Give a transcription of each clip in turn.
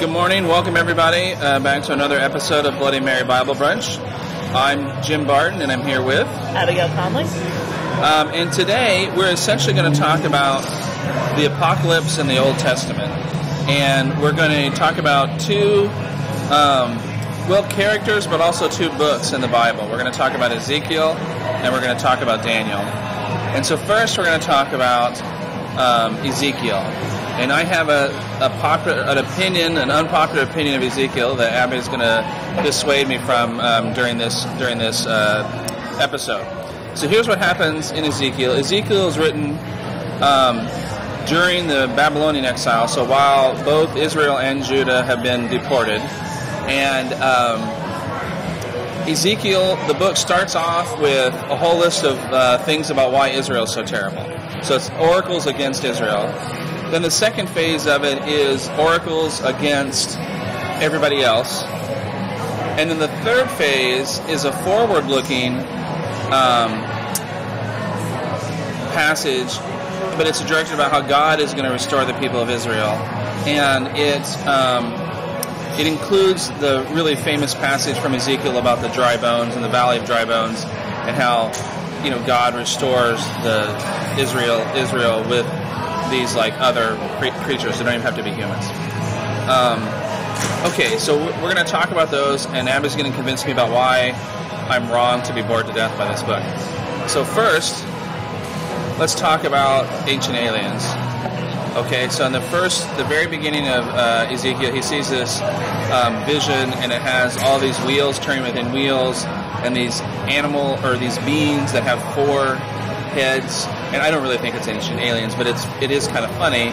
Good morning. Welcome, everybody, uh, back to another episode of Bloody Mary Bible Brunch. I'm Jim Barton, and I'm here with. Abigail Conley. Um, and today, we're essentially going to talk about the apocalypse in the Old Testament. And we're going to talk about two, um, well, characters, but also two books in the Bible. We're going to talk about Ezekiel, and we're going to talk about Daniel. And so, first, we're going to talk about um, Ezekiel. And I have a, a popular, an opinion, an unpopular opinion of Ezekiel that Abby is going to dissuade me from um, during this during this uh, episode. So here's what happens in Ezekiel. Ezekiel is written um, during the Babylonian exile. So while both Israel and Judah have been deported, and um, Ezekiel, the book starts off with a whole list of uh, things about why Israel is so terrible. So it's oracles against Israel. Then the second phase of it is oracles against everybody else. And then the third phase is a forward looking um, passage, but it's a direction about how God is going to restore the people of Israel. And it, um, it includes the really famous passage from Ezekiel about the dry bones and the valley of dry bones and how you know God restores the Israel Israel with these like other cre- creatures. They don't even have to be humans. Um, okay, so we're going to talk about those, and Abby's going to convince me about why I'm wrong to be bored to death by this book. So first, let's talk about ancient aliens. Okay, so in the first, the very beginning of uh, Ezekiel, he sees this um, vision, and it has all these wheels turning within wheels, and these animal or these beings that have four heads. And I don't really think it's ancient aliens, but it's it is kind of funny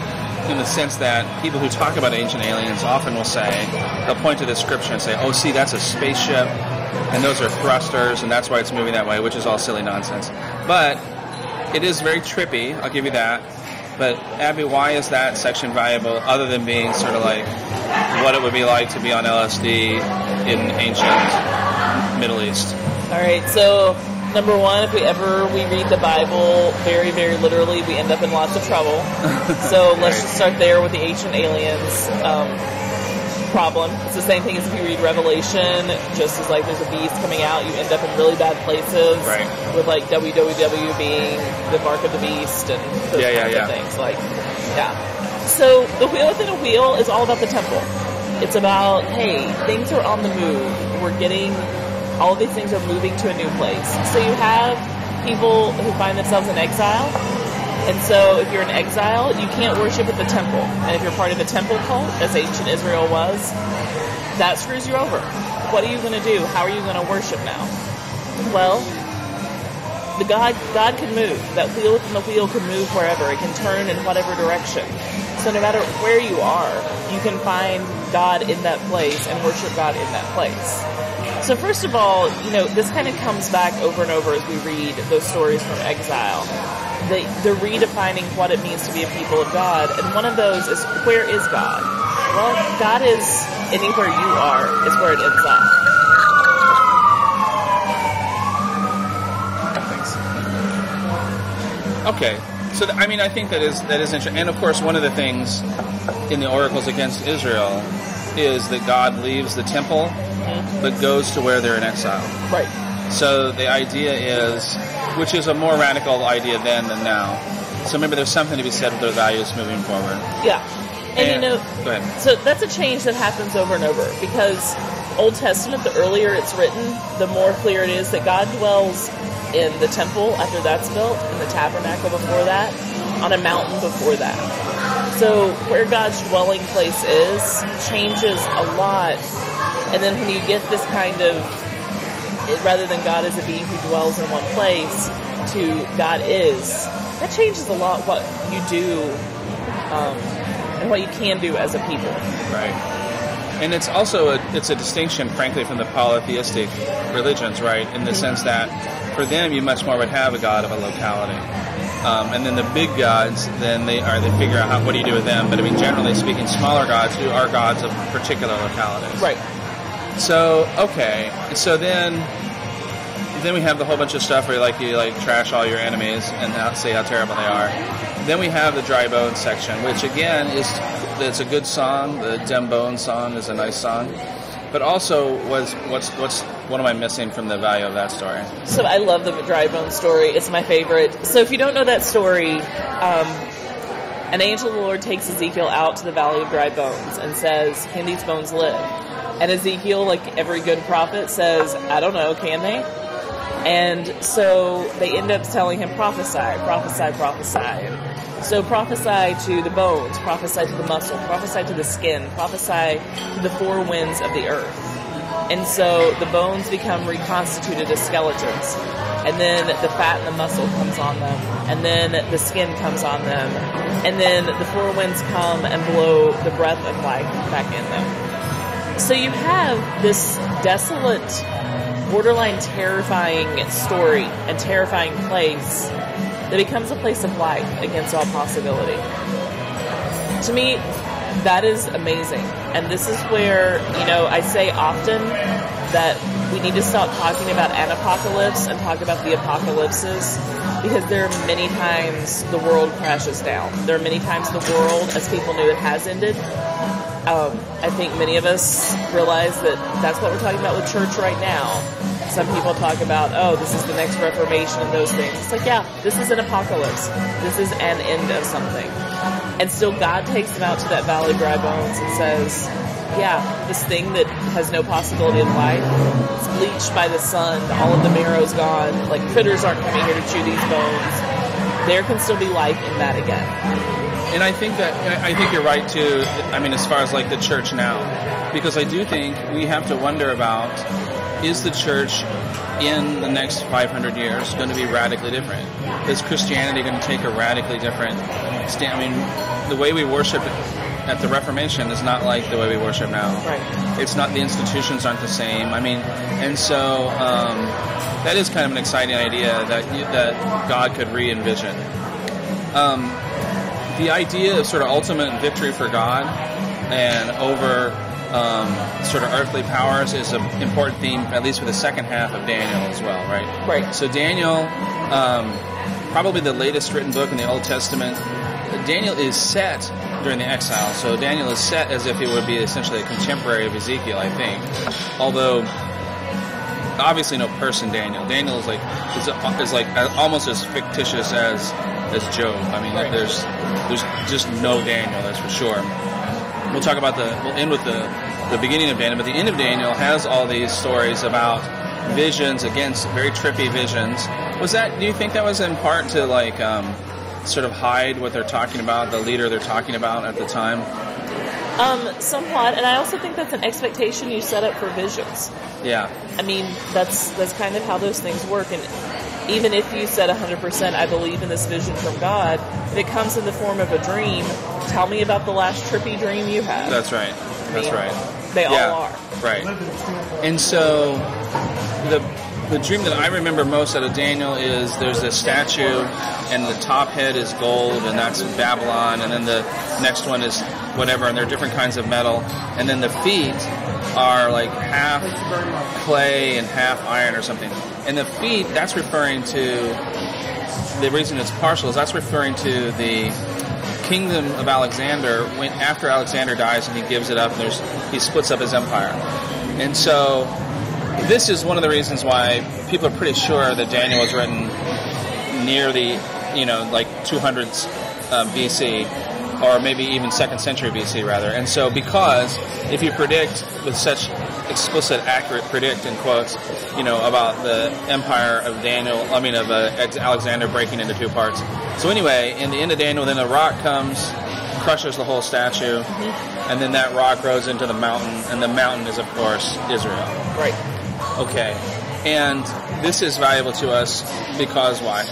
in the sense that people who talk about ancient aliens often will say they'll point to the scripture and say, "Oh, see, that's a spaceship, and those are thrusters, and that's why it's moving that way," which is all silly nonsense. But it is very trippy. I'll give you that. But Abby, why is that section valuable other than being sort of like what it would be like to be on LSD in ancient Middle East? All right, so number one, if we ever we read the Bible very, very literally, we end up in lots of trouble. so let's just start there with the ancient aliens um, problem. It's the same thing as if you read Revelation. Just as like there's a beast coming out, you end up in really bad places. Right. With like www being the mark of the beast and those Yeah, yeah, kinds yeah. of things. Like, yeah. So the wheel within a wheel is all about the temple. It's about hey, things are on the move. We're getting all these things are moving to a new place. So you have people who find themselves in exile. And so if you're in exile, you can't worship at the temple. And if you're part of a temple cult, as ancient Israel was, that screws you over. What are you going to do? How are you going to worship now? Well, the God God can move. That wheel within the wheel can move wherever. It can turn in whatever direction. So no matter where you are, you can find God in that place and worship God in that place. So first of all, you know, this kind of comes back over and over as we read those stories from exile. The, the redefining what it means to be a people of God. And one of those is, where is God? Well, God is anywhere you are is where it ends up. Okay, so th- I mean, I think that is that is interesting, and of course, one of the things in the oracles against Israel is that God leaves the temple, but goes to where they're in exile. Right. So the idea is, which is a more radical idea then than now. So maybe there's something to be said with those values moving forward. Yeah. And, you know, go ahead. So that's a change that happens over and over because Old Testament, the earlier it's written, the more clear it is that God dwells in the temple after that's built, in the tabernacle before that, on a mountain before that. So where God's dwelling place is changes a lot. And then when you get this kind of, rather than God as a being who dwells in one place, to God is, that changes a lot what you do um, and what you can do as a people. Right. And it's also a, it's a distinction, frankly, from the polytheistic religions, right? In the sense that for them, you much more would have a god of a locality, um, and then the big gods, then they are they figure out how what do you do with them. But I mean, generally speaking, smaller gods who are gods of particular localities. Right. So okay, so then then we have the whole bunch of stuff where like you like trash all your enemies and how, say how terrible they are. then we have the dry bones section, which again is it's a good song. The Dem Bone song is a nice song, but also was what's what's what am I missing from the value of that story? So I love the dry bone story. It's my favorite. So if you don't know that story, um, an angel of the Lord takes Ezekiel out to the valley of dry bones and says, "Can these bones live?" And Ezekiel, like every good prophet, says, "I don't know. Can they?" And so they end up telling him, prophesy, prophesy, prophesy. So prophesy to the bones, prophesy to the muscle, prophesy to the skin, prophesy to the four winds of the earth. And so the bones become reconstituted as skeletons. And then the fat and the muscle comes on them. And then the skin comes on them. And then the four winds come and blow the breath of life back in them. So you have this desolate, borderline terrifying story and terrifying place that becomes a place of life against all possibility. To me, that is amazing. And this is where, you know, I say often that we need to stop talking about an apocalypse and talk about the apocalypses because there are many times the world crashes down. There are many times the world, as people knew it has ended. Um, I think many of us realize that that's what we're talking about with church right now some people talk about, oh, this is the next Reformation and those things. It's like, yeah, this is an apocalypse. This is an end of something. And still God takes them out to that valley of dry bones and says, yeah, this thing that has no possibility of life, it's bleached by the sun, all of the marrow's gone, like critters aren't coming here to chew these bones. There can still be life in that again. And I think that I think you're right too. I mean, as far as like the church now, because I do think we have to wonder about is the church in the next 500 years going to be radically different? Is Christianity going to take a radically different stand? I mean, the way we worship at the Reformation is not like the way we worship now. Right. It's not the institutions aren't the same. I mean, and so um, that is kind of an exciting idea that that God could re-envision. Um, the idea of sort of ultimate victory for God and over um, sort of earthly powers is an important theme, at least for the second half of Daniel as well, right? Right. So Daniel, um, probably the latest written book in the Old Testament. Daniel is set during the exile, so Daniel is set as if he would be essentially a contemporary of Ezekiel, I think. Although obviously no person Daniel. Daniel is like is, is like almost as fictitious as as Job. I mean, right. there's there's just no Daniel, that's for sure we'll talk about the we'll end with the the beginning of Daniel, but the end of Daniel has all these stories about visions against very trippy visions. Was that? Do you think that was in part to like um, sort of hide what they're talking about, the leader they're talking about at the time? Um, somewhat, and I also think that's an expectation you set up for visions. Yeah. I mean, that's that's kind of how those things work, and even if you said 100%, I believe in this vision from God, if it comes in the form of a dream, tell me about the last trippy dream you had. That's right. That's right. They yeah, all are. Right. And so the the dream that I remember most out of Daniel is there's this statue and the top head is gold and that's Babylon and then the next one is whatever and there are different kinds of metal and then the feet are like half clay and half iron or something. And the feet, that's referring to the reason it's partial is that's referring to the kingdom of Alexander when after Alexander dies and he gives it up and there's he splits up his empire. And so this is one of the reasons why people are pretty sure that Daniel was written near the you know like 200s um, BC or maybe even second century BC rather. And so because if you predict with such explicit, accurate predict in quotes, you know, about the empire of Daniel, I mean of uh, Alexander breaking into two parts. So anyway, in the end of Daniel, then a rock comes, crushes the whole statue, mm-hmm. and then that rock grows into the mountain, and the mountain is of course Israel. Right. Okay. And this is valuable to us because why?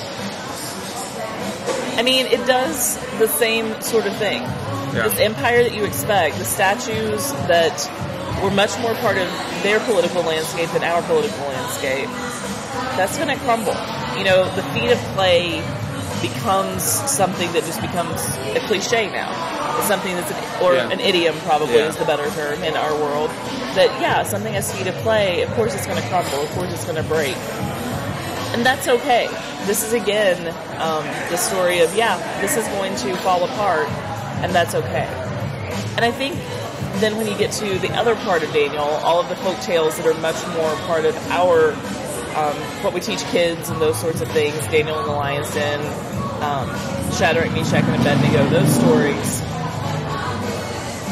I mean, it does the same sort of thing. Yeah. This empire that you expect, the statues that were much more part of their political landscape than our political landscape, that's going to crumble. You know, the feet of clay becomes something that just becomes a cliche now. Something that's an, or yeah. an idiom probably yeah. is the better term in our world. That yeah, something has feet of clay. Of course, it's going to crumble. Of course, it's going to break. And that's okay. This is again um, the story of, yeah, this is going to fall apart, and that's okay. And I think then when you get to the other part of Daniel, all of the folk tales that are much more part of our, um, what we teach kids and those sorts of things, Daniel and the Lion's Den, um, Shadrach, Meshach, and Abednego, those stories,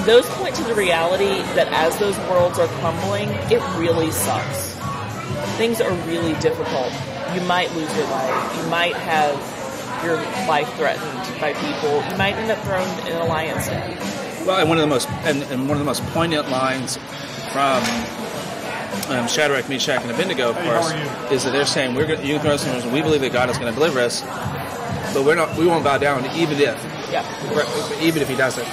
those point to the reality that as those worlds are crumbling, it really sucks. Things are really difficult. You might lose your life. You might have your life threatened by people. You might end up thrown in a lion's den. Well, and one of the most and, and one of the most poignant lines from um, Shadrach, Meshach, and Abednego, of Hey, course, is that they're saying we're gonna, you can throw us in. We believe that God is going to deliver us, but we're not. We won't bow down, even if Yeah. even if he doesn't.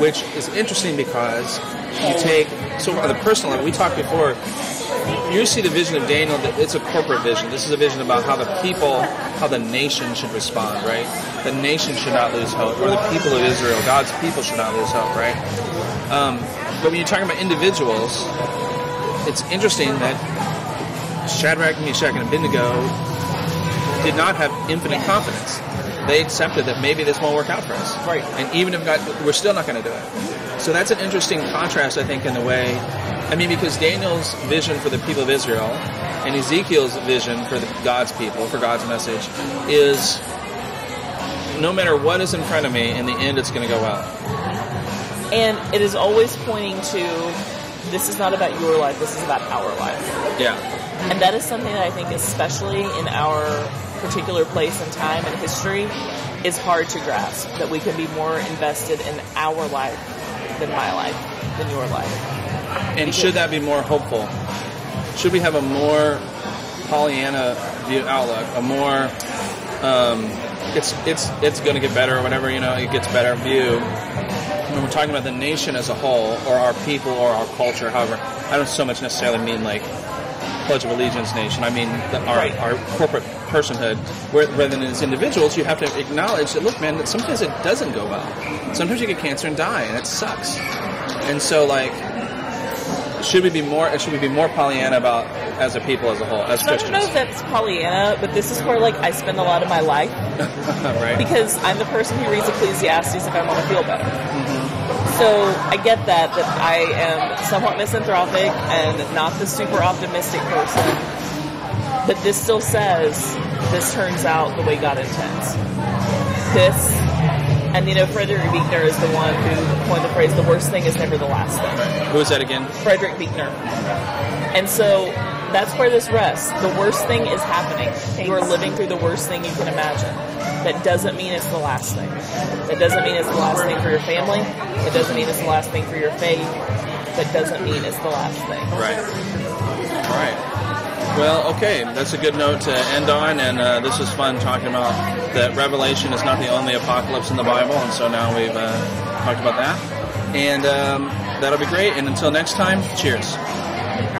Which is interesting because you take so on the personal level. We talked before. You see the vision of Daniel. It's a corporate vision. This is a vision about how the people, how the nation should respond. Right? The nation should not lose hope, or the people of Israel, God's people, should not lose hope. Right? Um, but when you're talking about individuals, it's interesting that Shadrach, Meshach, and Abednego did not have infinite confidence. They accepted that maybe this won't work out for us. Right. And even if God, we're still not going to do it. So that's an interesting contrast, I think, in the way. I mean, because Daniel's vision for the people of Israel and Ezekiel's vision for the, God's people, for God's message, is no matter what is in front of me, in the end, it's going to go well. And it is always pointing to this is not about your life, this is about our life. Yeah. And that is something that I think, especially in our particular place and time and history, is hard to grasp. That we can be more invested in our life than my life, than your life. And should that be more hopeful? Should we have a more Pollyanna view outlook, a more um, it's it's it's going to get better or whatever you know it gets better view? When we're talking about the nation as a whole, or our people, or our culture, however, I don't so much necessarily mean like Pledge of Allegiance nation. I mean the, our Right. our corporate personhood. Where, rather than as individuals, you have to acknowledge that look, man, that sometimes it doesn't go well. Sometimes you get cancer and die, and it sucks. And so, like, should we be more? Should we be more Pollyanna about as a people as a whole, as And I don't know if that's Pollyanna, but this is where like I spend a lot of my life right? because I'm the person who reads Ecclesiastes if I want to feel better. Mm-hmm. So I get that that I am somewhat misanthropic and not the super optimistic person, but this still says this turns out the way God intends. This, and you know, Frederick Buechner is the one who coined the phrase "the worst thing is never the last thing." Who was that again? Frederick Buechner. And so that's where this rests. The worst thing is happening. You are living through the worst thing you can imagine. That doesn't mean it's the last thing. That doesn't mean it's the last thing for your family. It doesn't mean it's the last thing for your faith. That doesn't mean it's the last thing. Right. Right. Well, okay, that's a good note to end on, and uh, this was fun talking about that Revelation is not the only apocalypse in the Bible, and so now we've uh, talked about that, and um, that'll be great. And until next time, cheers.